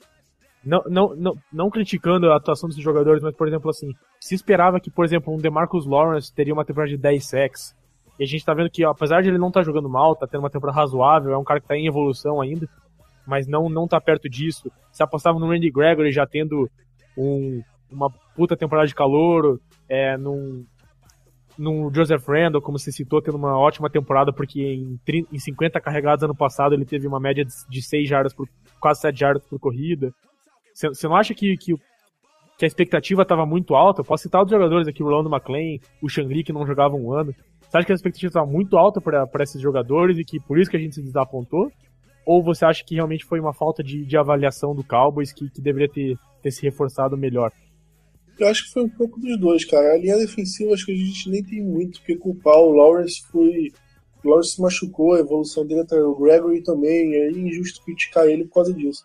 não, não, não, não criticando a atuação desses jogadores, mas, por exemplo, assim, se esperava que, por exemplo, um DeMarcus Lawrence teria uma temporada de 10 sacks, e a gente tá vendo que, ó, apesar de ele não tá jogando mal, tá tendo uma temporada razoável, é um cara que tá em evolução ainda, mas não, não tá perto disso. Se apostava no Randy Gregory já tendo um, uma puta temporada de calor, é, num, num Joseph Randall, como você citou, tendo uma ótima temporada, porque em, 30, em 50 carregados ano passado ele teve uma média de 6 jardas por quase 7 jardas por corrida. Você não acha que, que, que a expectativa estava muito alta? Eu posso citar outros jogadores aqui, o Rolando McLean, o Shangri, que não jogava um ano. Você acha que a expectativa estava muito alta para esses jogadores e que por isso que a gente se desapontou? Ou você acha que realmente foi uma falta de, de avaliação do Cowboys que, que deveria ter, ter se reforçado melhor? Eu acho que foi um pouco dos dois, cara. A linha defensiva acho que a gente nem tem muito que culpar. O Lawrence foi. O Lawrence se machucou, a evolução dele atrás. O Gregory também. É injusto criticar ele por causa disso.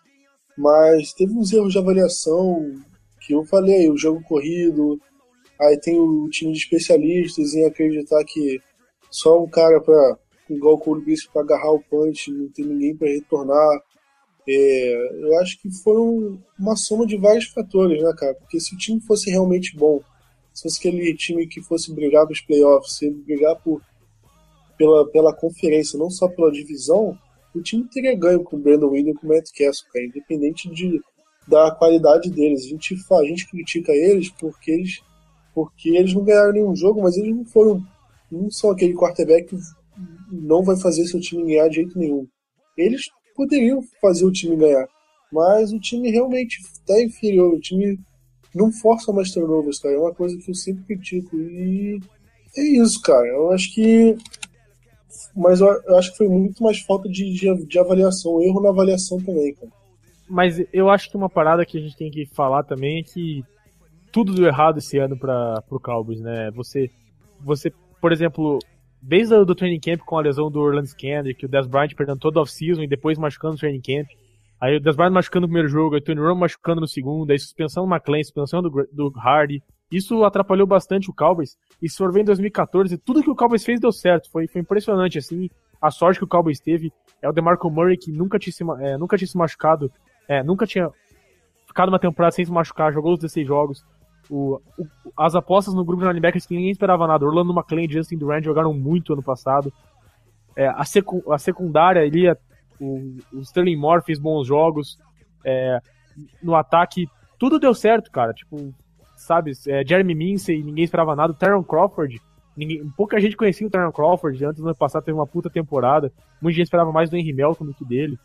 Mas teve uns erros de avaliação que eu falei, o jogo corrido. Aí tem o time de especialistas em acreditar que só um cara para igual o Cole Bispo para agarrar o punch, não tem ninguém para retornar. É, eu acho que foi um, uma soma de vários fatores, né, cara? Porque se o time fosse realmente bom, se fosse aquele time que fosse brigar para os playoffs, se brigar por, pela, pela conferência, não só pela divisão, o time teria ganho com o Brandon Williams e com o Matt Castle, cara, independente de, da qualidade deles. A gente, a gente critica eles porque eles, porque eles não ganharam nenhum jogo, mas eles não foram. Não são aquele quarterback que não vai fazer seu time ganhar de jeito nenhum. Eles poderiam fazer o time ganhar, mas o time realmente está inferior. O time não força mais turnovers, cara. É uma coisa que eu sempre critico. E é isso, cara. Eu acho que. Mas eu acho que foi muito mais falta de, de, de avaliação, erro na avaliação também, cara. Mas eu acho que uma parada que a gente tem que falar também é que tudo deu errado esse ano para pro Cowboys, né? Você, você, por exemplo, desde o do training camp com a lesão do Orlando que o Des Bryant perdendo todo o off-season e depois machucando no training camp. Aí o Des Bryant machucando no primeiro jogo, aí o Tony Romo machucando no segundo, aí suspensão do McLean, suspensão do, do Hardy. Isso atrapalhou bastante o Cowboys. E se for ver em 2014, tudo que o Cowboys fez deu certo. Foi, foi impressionante, assim. A sorte que o Cowboys teve é o DeMarco Murray, que nunca tinha se, é, nunca tinha se machucado, é, nunca tinha ficado uma temporada sem se machucar, jogou os 16 jogos. O, o, as apostas no grupo de linebackers que ninguém esperava nada. Orlando McLean e Justin Durant jogaram muito ano passado. É, a, secu, a secundária, ali, o, o Sterling Moore fez bons jogos. É, no ataque, tudo deu certo, cara. Tipo, sabe, é, Jeremy Mincey, ninguém esperava nada. O Tyron Crawford, ninguém, pouca gente conhecia o Tyron Crawford. Antes do ano passado teve uma puta temporada. Muita gente esperava mais do Henry Melton do que dele.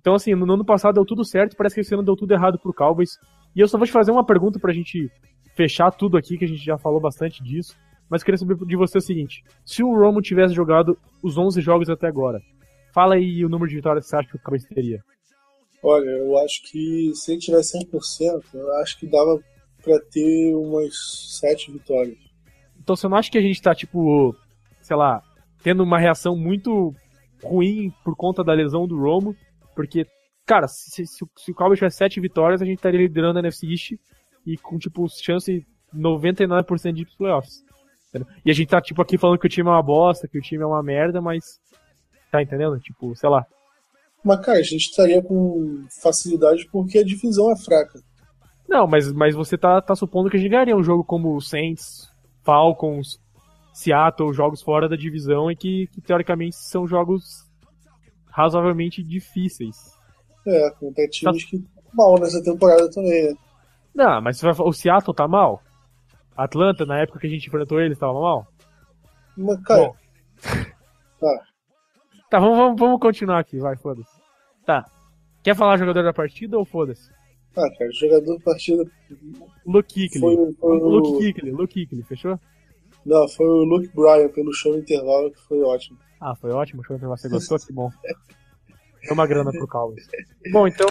Então, assim, no ano passado deu tudo certo, parece que esse ano deu tudo errado pro Cowboys. E eu só vou te fazer uma pergunta pra gente fechar tudo aqui, que a gente já falou bastante disso. Mas queria saber de você o seguinte: se o Romo tivesse jogado os 11 jogos até agora, fala aí o número de vitórias que você acha que o Cowboys teria. Olha, eu acho que se ele tivesse 100%, eu acho que dava pra ter umas 7 vitórias. Então você não acha que a gente tá, tipo, sei lá, tendo uma reação muito ruim por conta da lesão do Romo? Porque, cara, se, se, se o Cowboys tivesse 7 vitórias, a gente estaria liderando a NFC East e com, tipo, chance 99% de ir pros playoffs. Entendeu? E a gente tá, tipo, aqui falando que o time é uma bosta, que o time é uma merda, mas. Tá entendendo? Tipo, sei lá. Mas, cara, a gente estaria com facilidade porque a divisão é fraca. Não, mas, mas você tá, tá supondo que a gente ganharia um jogo como Saints, Falcons, Seattle, jogos fora da divisão e que, que teoricamente são jogos razoavelmente difíceis. É, contra times que mal nessa temporada também, né? Não, mas você vai falar, o Seattle tá mal? Atlanta, na época que a gente enfrentou eles, tava mal? Mas, cara, Bom. <laughs> tá. Tá, vamos, vamos, vamos continuar aqui, vai, foda-se. Tá. Quer falar jogador da partida ou foda-se? Ah, cara, jogador da partida Luke Kuechly. foi, foi o... Luke Kuechly, Luke Kuechly, fechou? Não, foi o Luke Bryan pelo show intervalo, que foi ótimo. Ah, foi ótimo, show você gostou, que bom. Deu uma grana pro Cowboys. Bom, então,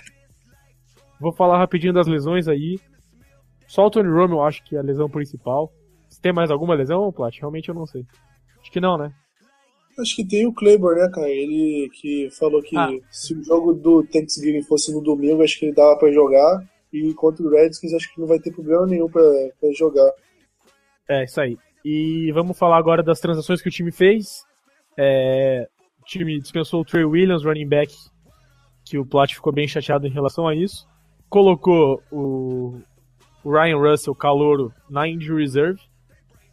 vou falar rapidinho das lesões aí. Só o Tony Romo eu acho que é a lesão principal. Se tem mais alguma lesão, Plat? Realmente eu não sei. Acho que não, né? Acho que tem o Kleber, né, cara? Ele que falou que Ah. se o jogo do Thanksgiving fosse no domingo, acho que ele dava pra jogar. E contra o Redskins, acho que não vai ter problema nenhum pra, pra jogar. É, isso aí. E vamos falar agora das transações que o time fez. É, o time dispensou o Trey Williams, running back, que o Plat ficou bem chateado em relação a isso. Colocou o, o Ryan Russell, calouro, na injury reserve.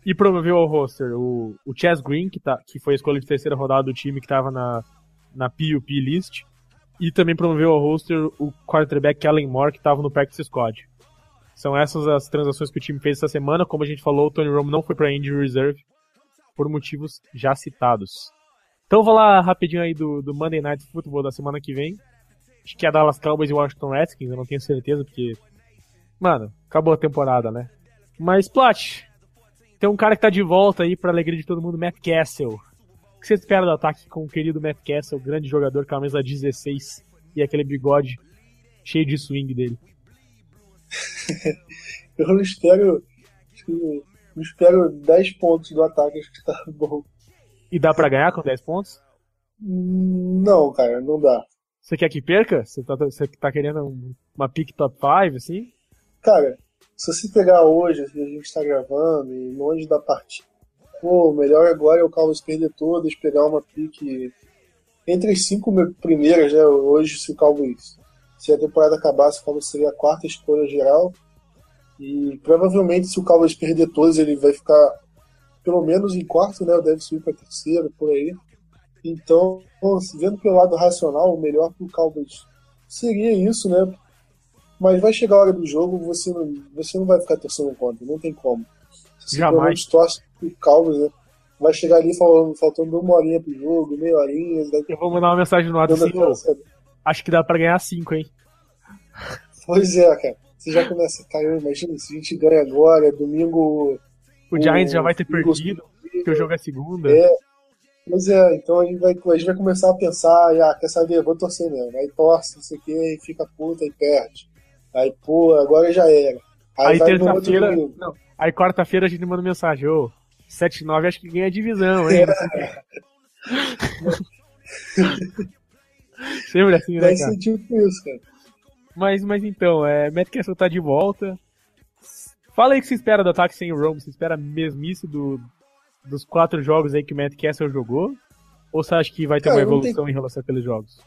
E promoveu ao roster o, o Chaz Green, que, tá, que foi a escolha de terceira rodada do time que estava na, na PUP list. E também promoveu ao roster o quarterback Kellen Moore, que estava no practice squad. São essas as transações que o time fez essa semana. Como a gente falou, o Tony Romo não foi para injury reserve por motivos já citados. Então vou lá rapidinho aí do, do Monday Night Football da semana que vem. Acho que é Dallas Cowboys e Washington Redskins, eu não tenho certeza porque mano, acabou a temporada, né? Mas Plat, tem um cara que tá de volta aí pra alegria de todo mundo, Matt Castle. O que você espera do ataque com o querido Matt Castle, grande jogador, camisa 16 e aquele bigode cheio de swing dele? <laughs> Eu não espero. que Eu espero 10 pontos do ataque, acho que tá bom. E dá pra ganhar com 10 pontos? Não, cara, não dá. Você quer que perca? Você tá, você tá querendo um- uma pick top 5, assim? Cara, se você pegar hoje, assim, a gente tá gravando, e longe da partida, pô, o melhor agora é o Cowboys perder todas, pegar uma pique entre as cinco me- primeiras, né? Hoje, se o Cowboys, se a temporada acabasse, o Cowboys seria a quarta escolha geral. E provavelmente, se o Cowboys perder todas, ele vai ficar pelo menos em quarto, né? Deve subir para terceiro, por aí. Então, vendo pelo lado racional, o melhor pro Cowboys seria isso, né? Mas vai chegar a hora do jogo, você não, você não vai ficar torcendo contra, não tem como. Você Jamais. torce pro Cowboys, né? Vai chegar ali falando, faltando uma horinha pro jogo, meia horinha, Eu vou mandar uma mensagem no WhatsApp assim, aquela- "Ô, acho que dá pra ganhar 5, hein? Pois é, cara. Você já começa, cara, imagina se a gente ganha agora, domingo. O Giants já vai ter perdido, porque o jogo é segunda. É. Pois é, então a gente, vai, a gente vai começar a pensar, e, ah, quer saber, vou torcer mesmo. Aí torce, não sei o que, e fica puta e perde. Aí, pô, agora já era. Aí outro terça-feira. aí quarta-feira a gente manda mensagem, ô, 7-9 acho que ganha a divisão, hein? <laughs> Sempre assim, né, Vai cara? ser tipo isso, cara. Mas, mas então, é, Matt Castle tá de volta. Fala aí o que você espera do ataque sem o Rome. Você espera mesmice do, dos quatro jogos aí que o Matt Castle jogou? Ou você acha que vai ter Cara, uma não tem- evolução em relação àqueles jogos?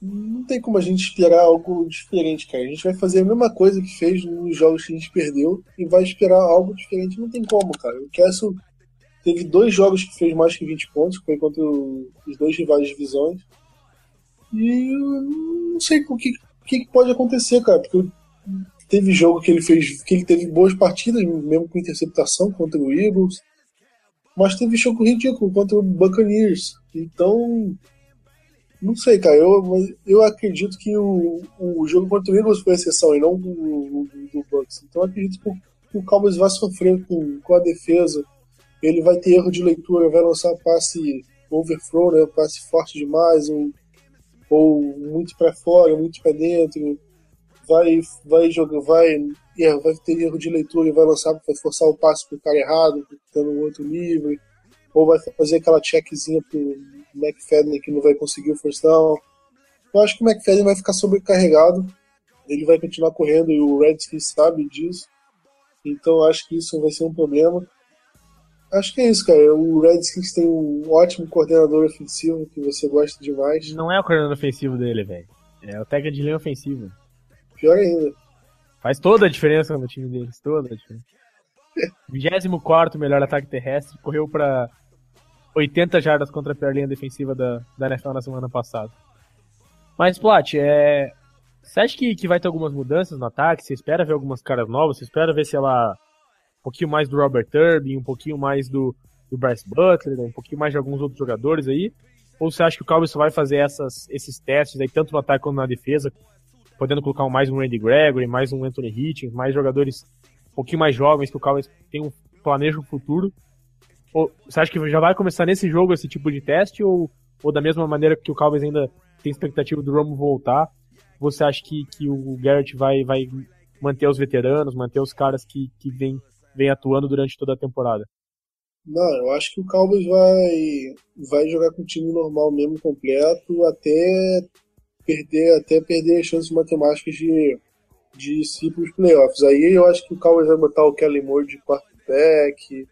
Não tem como a gente esperar algo diferente, cara. A gente vai fazer a mesma coisa que fez nos jogos que a gente perdeu e vai esperar algo diferente. Não tem como, cara. O Castle teve dois jogos que fez mais que 20 pontos, foi contra os dois rivais de divisões. E eu não sei o que, o que pode acontecer, cara, porque teve jogo que ele fez, que ele teve boas partidas, mesmo com interceptação contra o Eagles, mas teve jogo ridículo contra o Buccaneers. Então, Não sei, cara. Eu, eu acredito que o, o jogo contra o Eagles foi exceção e não o, o, do Bucks. Então eu acredito que o, que o Cowboys vai sofrer com, com a defesa. Ele vai ter erro de leitura, vai lançar passe overthrow, né? Passe forte demais, ou, ou muito para fora, muito para dentro. Vai, vai jogar, vai, erro, vai ter erro de leitura e vai lançar, vai forçar o passe pro cara errado, dando um outro livre, ou vai fazer aquela checkzinha pro McFadden que não vai conseguir o first down. Eu acho que o McFadden vai ficar sobrecarregado, ele vai continuar correndo e o Redskins sabe disso. Então acho que isso vai ser um problema. Acho que é isso, cara. O Redskins tem um ótimo coordenador ofensivo que você gosta demais. Não é o coordenador ofensivo dele, velho. É o técnico de linha ofensiva. Pior ainda. Faz toda a diferença no time deles, toda a diferença. <laughs> 24 melhor ataque terrestre, correu para 80 jardas contra a pior linha defensiva da, da NFL na semana passada. Mas, Plat, é... você acha que, que vai ter algumas mudanças no ataque? Você espera ver algumas caras novas? Você espera ver se ela. Um pouquinho mais do Robert Turbin, um pouquinho mais do, do Bryce Butler, um pouquinho mais de alguns outros jogadores aí? Ou você acha que o Cowboys só vai fazer essas, esses testes aí, tanto no ataque quanto na defesa, podendo colocar mais um Randy Gregory, mais um Anthony Hitchens, mais jogadores um pouquinho mais jovens que o Cowboys tem um planeja um futuro? Ou, você acha que já vai começar nesse jogo esse tipo de teste ou, ou da mesma maneira que o Cowboys ainda tem expectativa do Romo voltar, você acha que, que o Garrett vai, vai manter os veteranos, manter os caras que, que vem, vem atuando durante toda a temporada? Não, eu acho que o Cowboys vai, vai jogar com o time normal mesmo, completo, até perder, até perder as chances matemáticas de, de ir para os playoffs. Aí eu acho que o Cowboys vai botar o Kelly Moore de quarterback,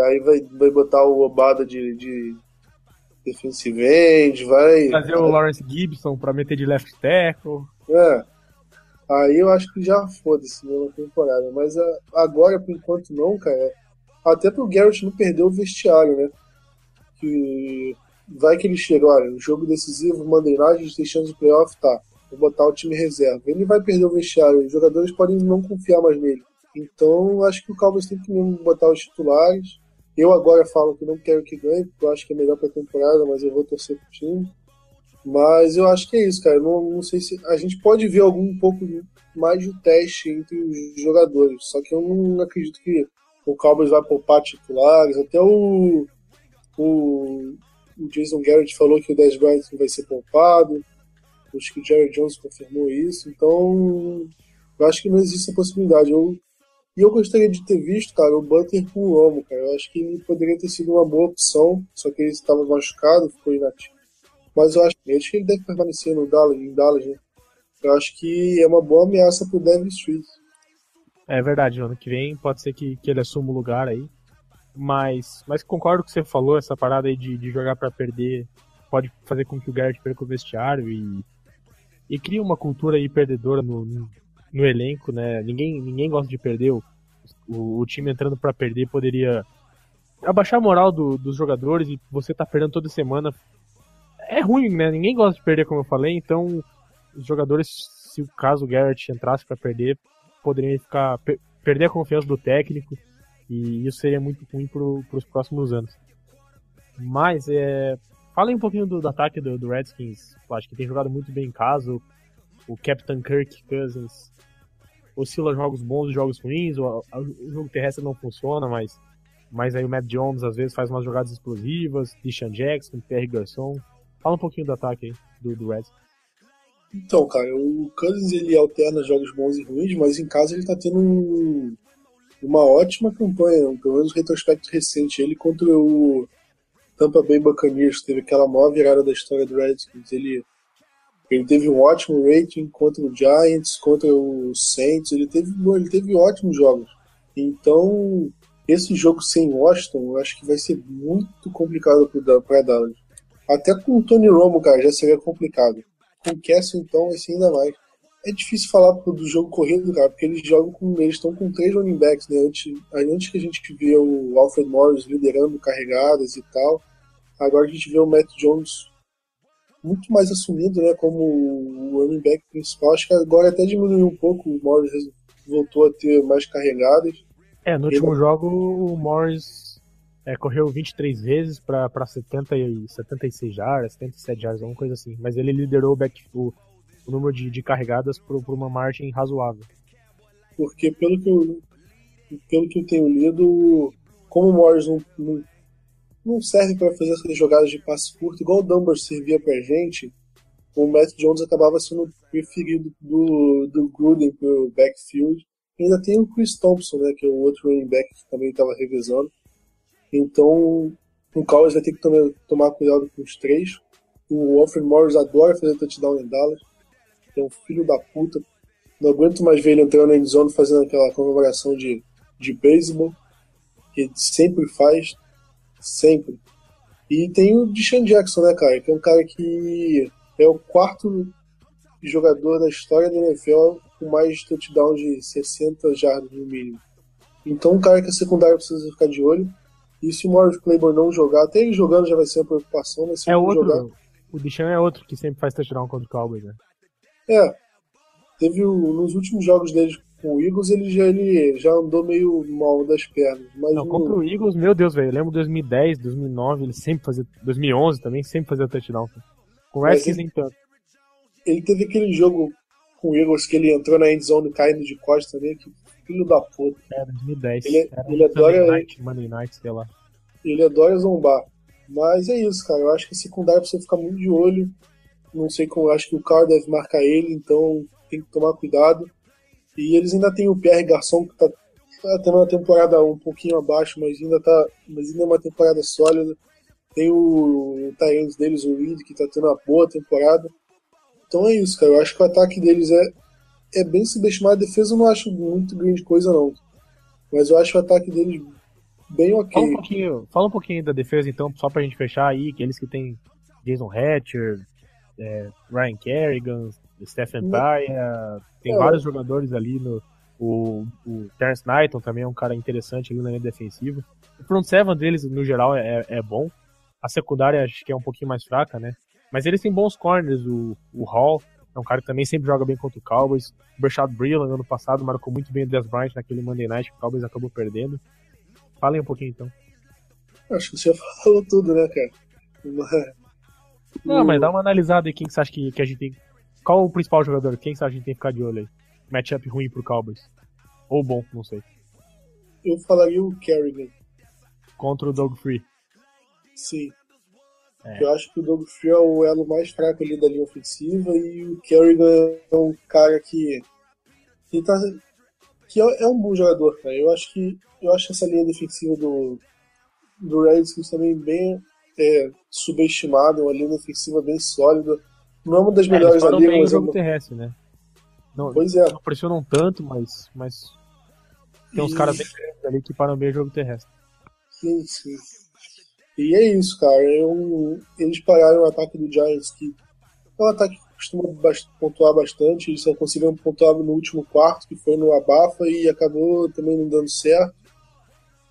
aí vai, vai botar o Obada de, de defensive end, vai... Fazer o Lawrence Gibson para meter de left tackle. É, aí eu acho que já foda-se na temporada, mas ah, agora, por enquanto, não, cara. Até pro Garrett não perder o vestiário, né? Que vai que ele chega, olha, no jogo decisivo, Monday Night, a gente tem chance de playoff, tá. Vou botar o time reserva. Ele vai perder o vestiário, os jogadores podem não confiar mais nele. Então, acho que o Cowboys tem que mesmo botar os titulares. Eu agora falo que não quero que ganhe, porque eu acho que é melhor pra temporada, mas eu vou torcer pro time. Mas eu acho que é isso, cara. Não, não sei se. A gente pode ver algum um pouco mais de teste entre os jogadores. Só que eu não acredito que o Cowboys vai poupar titulares. Até o. O, o Jason Garrett falou que o Dez Bryant vai ser poupado. Acho que o Jerry Jones confirmou isso. Então, eu acho que não existe a possibilidade. Eu, e eu gostaria de ter visto, cara, o Butler com o Romo, cara. Eu acho que ele poderia ter sido uma boa opção, só que ele estava machucado, ficou inativo. Mas eu acho, eu acho que ele deve permanecer no Dallas, em Dallas, né? Eu acho que é uma boa ameaça pro Devin Street. É verdade, ano que vem pode ser que, que ele assuma o lugar aí. Mas, mas concordo com o que você falou, essa parada aí de, de jogar para perder pode fazer com que o Garrett perca o vestiário e, e cria uma cultura aí perdedora no, no, no elenco, né? Ninguém, ninguém gosta de perder. O, o, time entrando para perder poderia abaixar a moral do, dos jogadores e você tá perdendo toda semana. É ruim, né? Ninguém gosta de perder, como eu falei, então os jogadores, se o caso o Garrett entrasse para perder, poderiam ficar per, perder a confiança do técnico e isso seria muito ruim para os próximos anos. Mas, é, falem um pouquinho do, do ataque do, do, Redskins. Acho que tem jogado muito bem em casa. O, Captain Kirk Cousins oscila jogos bons e jogos ruins. O, o, jogo terrestre não funciona, mas, mas aí o Matt Jones às vezes faz umas jogadas explosivas. Deshaun Jackson, Pierre Garçon. Fala um pouquinho do ataque aí, do, do Redskins. Então, cara, o Cousins ele alterna jogos bons e ruins, mas em casa ele tá tendo um, uma ótima campanha, pelo menos retrospecto recente. Ele contra o Tampa Bay Buccaneers, teve aquela maior virada da história do Redskins. Ele, ele teve um ótimo rating contra o Giants, contra o Saints. Ele teve, ele teve ótimos jogos. Então, esse jogo sem Washington, eu acho que vai ser muito complicado para Dallas. Até com o Tony Romo, cara, já seria complicado. Com o Castle, então, vai ser ainda mais é difícil falar do jogo corrido, cara, porque eles jogam com. Eles estão com três running backs, né? Antes, antes que a gente via o Alfred Morris liderando carregadas e tal. Agora a gente vê o Matt Jones muito mais assumido, né? Como o running back principal. Acho que agora até diminuiu um pouco. O Morris voltou a ter mais carregadas. É, no último Ele... jogo o Morris É, correu 23 vezes para 70 e 76 jardas, 77 jardas, alguma coisa assim. Mas ele liderou o, back, o, o número de, de carregadas por, por, uma margem razoável. Porque pelo que eu, pelo que eu tenho lido, como o Morris não, não, não serve para fazer essas jogadas de passe curto, igual o Dunbar servia pra gente, o Matt Jones acabava sendo preferido do, do Gruden pro backfield. Ainda tem o Chris Thompson, né, que é o outro running back que também estava revezando. Então, o Cowboys vai ter que tomar, tomar cuidado com os três. O Alfred Morris adora fazer touchdown em Dallas. É um filho da puta. Não aguento mais ver ele entrando na endzone fazendo aquela comemoração de, de beisebol. Que ele sempre faz. Sempre. E tem o Deshaun Jackson, né, cara? Que é um cara que é o quarto jogador da história da NFL com mais touchdown de 60 jardas no mínimo. Então, um cara que a secundária precisa ficar de olho. E se o Morris Claiborne não jogar, até ele jogando já vai ser uma preocupação, mas se é ele outro, jogar. O Deshaun é outro que sempre faz touchdown contra o Cowboys, né? É. Teve o, nos últimos jogos dele o Eagles, ele já, ele já andou meio mal das pernas. Mas não, contra o Eagles, meu Deus, velho. Eu lembro 2010, 2009, ele sempre fazia. 2011 também, sempre fazia touchdown. Com o Redskins nem tanto. Ele teve aquele jogo com o Eagles que ele entrou na endzone caindo de costas também, que filho da puta. É, 2010. Ele, Era ele adora. Night, Monday Night, sei lá. Ele adora zombar. Mas é isso, cara. Eu acho que a secundária precisa ficar muito de olho. Não sei como. Acho que o Carr deve marcar ele, então tem que tomar cuidado. E eles ainda tem o Pierre Garçon, que tá, tá tendo uma temporada um pouquinho abaixo, mas ainda tá. Mas ainda é uma temporada sólida. Tem o, o Tyrants deles, o Reed, que tá tendo uma boa temporada. Então é isso, cara. Eu acho que o ataque deles é, é bem subestimado. A defesa eu não acho muito grande coisa, não. Mas eu acho o ataque deles bem ok. Fala um pouquinho, fala um pouquinho da defesa, então, só pra gente fechar aí, aqueles que tem Jason Hatcher, é, Ryan Kerrigan, Stephen Paia, tem É. vários jogadores ali no. O, o Terrence Knighton também é um cara interessante ali na linha defensiva. O front seven deles, no geral, é, é bom. A secundária acho que é um pouquinho mais fraca, né? Mas eles têm bons corners. O, o Hall é um cara que também sempre joga bem contra o Cowboys. O Bershad Breeland, ano passado, marcou muito bem o Dez Bryant naquele Monday Night que o Cowboys acabou perdendo. Falem um pouquinho então. Acho que você <laughs> falou tudo, né, cara? Não, mas dá uma analisada aí quem que você acha que, que a gente tem. Qual o principal jogador? Quem a gente tem que ficar de olho aí? Matchup ruim pro Cowboys. Ou bom, não sei. Eu falaria o Kerrigan, Contra o Doug Free. sim. É. Eu acho que o Doug Free é o elo mais fraco ali da linha ofensiva e o Kerrigan é um cara que. que, tá, que é, é um bom jogador, cara. Eu acho que. Eu acho essa linha defensiva do. do Redskins também bem é, subestimada, uma linha defensiva bem sólida. Não é uma das É, melhores bem o mas é jogo uma- terrestre, né? Não, Pois é. não pressionam tanto, mas, mas tem uns E- caras bem grandes ali que param bem o jogo terrestre. Sim, sim. E é isso, cara. Eu, eles pararam o ataque do Giants, que é um ataque que costuma pontuar bastante. Eles só conseguiram pontuar no último quarto, que foi no Abafa, e acabou também não dando certo.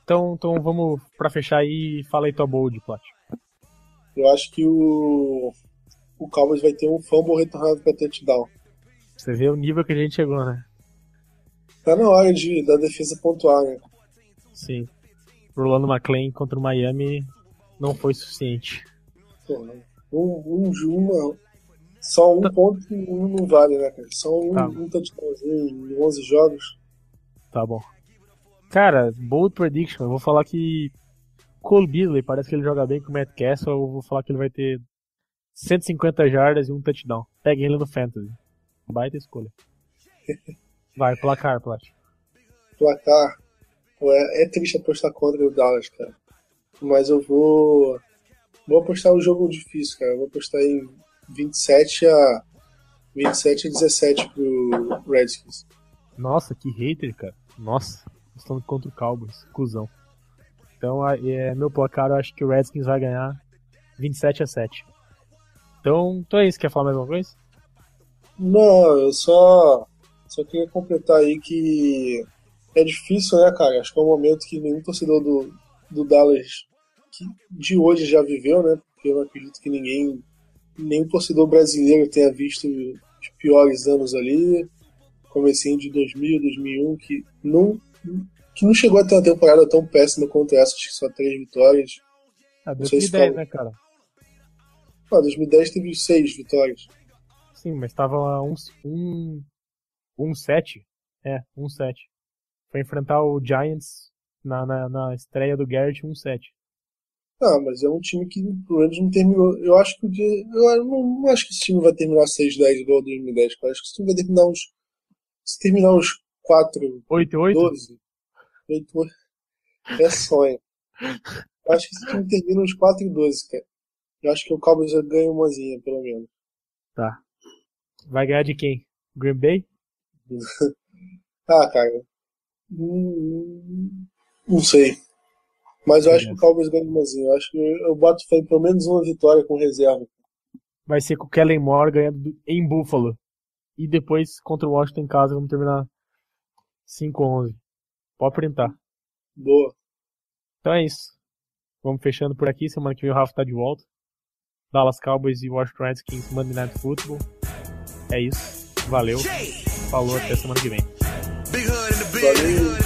Então, então vamos pra fechar aí, fala aí tua bold, Plat. Eu acho que o, o Cowboys vai ter um fumble retornado para touchdown. Você vê o nível que a gente chegou, né? Tá na hora de, da defesa pontuar, né? Sim. Rolando McLean contra o Miami não foi suficiente. Pô, um, um, uma, só um ponto um não vale, né, cara? Só um, Tá. um touchdownzinho em 11 jogos. Tá bom. Cara, bold prediction. Eu vou falar que Cole Beasley parece que ele joga bem com o Matt Castle. Eu vou falar que ele vai ter 150 jardas e um touchdown. Peguem ele no Fantasy. Baita escolha. <laughs> Vai, placar, Plat. placar. Pô, é, triste apostar contra o Dallas, cara. Mas eu vou. Vou apostar um jogo difícil, cara. Eu vou apostar em 27 a. 27 a 17 pro Redskins. Nossa, que hater, cara. Nossa, estamos contra o Cowboys. Cusão. Então, é, meu placar, eu acho que o Redskins vai ganhar 27 a 7. Então, então é isso. Quer falar mais uma coisa? Não, eu só. Só queria completar aí que. É difícil, né, cara? Acho que é um momento que nenhum torcedor do, do Dallas de hoje já viveu, né? Porque eu acredito que ninguém. Nenhum torcedor brasileiro tenha visto os piores anos ali. Comecinho de 2000, 2001, que não, que não chegou a ter uma temporada tão péssima quanto essa, acho que só três vitórias. Ah, Não sei se 2010, fala. né, cara? Ah, 2010 teve seis vitórias. Sim, mas tava um, um, um 7. É, um 7. Foi enfrentar o Giants na, na, na estreia do Garrett, um 7. Ah, mas é um time que pelo menos não terminou. Eu acho que o dia. Eu não, não acho que esse time vai terminar 6-10 igual o 2010, cara. Acho que esse time vai terminar uns. Se terminar uns 4, 8 e 8? 12, 8, é sonho. Eu acho que esse time termina uns 4 e 12, cara. Eu acho que o Cowboys ganha umazinha, pelo menos. Tá. Vai ganhar de quem? Green Bay? <laughs> Ah, cara. Hum, Não sei. Mas eu acho que o Cowboys ganha umazinha. Eu acho que eu boto fé em pelo menos uma vitória com reserva. Vai ser com o Kellen Moore ganhando do- em Buffalo. E depois contra o Washington em casa vamos terminar 5-11. Pode printar. Boa. Então é isso. Vamos fechando por aqui. Semana que vem o Rafa tá de volta. Dallas Cowboys e Washington Redskins Monday Night Football. É isso. Valeu. Falou até semana que vem. Valeu.